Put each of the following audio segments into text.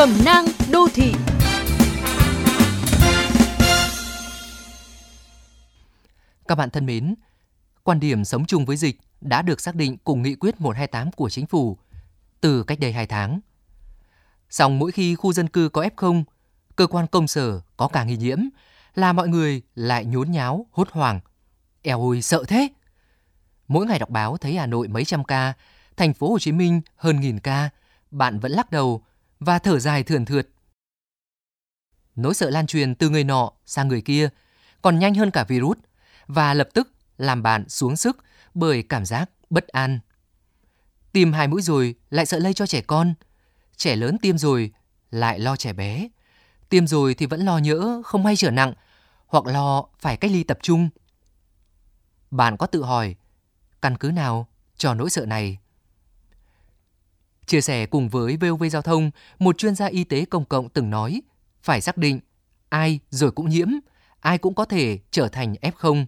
Cẩm nang đô thị Các bạn thân mến, quan điểm sống chung với dịch đã được xác định cùng nghị quyết 128 của chính phủ từ cách đây 2 tháng. Song mỗi khi khu dân cư có F0, cơ quan công sở có cả nghi nhiễm là mọi người lại nhốn nháo, hốt hoảng. Eo ôi, sợ thế! Mỗi ngày đọc báo thấy Hà Nội mấy trăm ca, thành phố Hồ Chí Minh hơn nghìn ca, bạn vẫn lắc đầu và thở dài thườn thượt. Nỗi sợ lan truyền từ người nọ sang người kia còn nhanh hơn cả virus và lập tức làm bạn xuống sức bởi cảm giác bất an. Tiêm hai mũi rồi lại sợ lây cho trẻ con, trẻ lớn tiêm rồi lại lo trẻ bé, tiêm rồi thì vẫn lo nhỡ không hay trở nặng hoặc lo phải cách ly tập trung. Bạn có tự hỏi căn cứ nào cho nỗi sợ này? Chia sẻ cùng với VOV Giao thông, một chuyên gia y tế công cộng từng nói, phải xác định ai rồi cũng nhiễm, ai cũng có thể trở thành F0.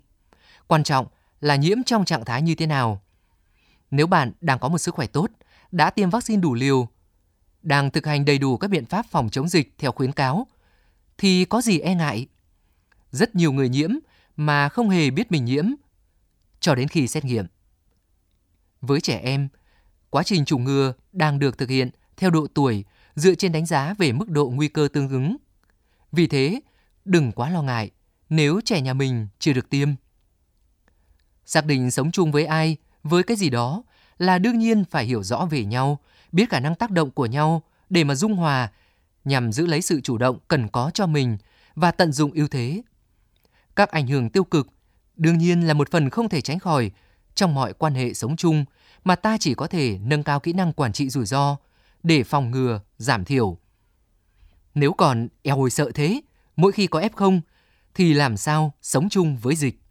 Quan trọng là nhiễm trong trạng thái như thế nào. Nếu bạn đang có một sức khỏe tốt, đã tiêm vaccine đủ liều, đang thực hành đầy đủ các biện pháp phòng chống dịch theo khuyến cáo, thì có gì e ngại. Rất nhiều người nhiễm mà không hề biết mình nhiễm, cho đến khi xét nghiệm. Với trẻ em, quá trình chủng ngừa đang được thực hiện theo độ tuổi dựa trên đánh giá về mức độ nguy cơ tương ứng. Vì thế, đừng quá lo ngại nếu trẻ nhà mình chưa được tiêm. Xác định sống chung với ai, với cái gì đó là đương nhiên phải hiểu rõ về nhau, biết khả năng tác động của nhau để mà dung hòa nhằm giữ lấy sự chủ động cần có cho mình và tận dụng ưu thế. Các ảnh hưởng tiêu cực đương nhiên là một phần không thể tránh khỏi trong mọi quan hệ sống chung mà ta chỉ có thể nâng cao kỹ năng quản trị rủi ro để phòng ngừa, giảm thiểu. Nếu còn eo hồi sợ thế, mỗi khi có F0 thì làm sao sống chung với dịch?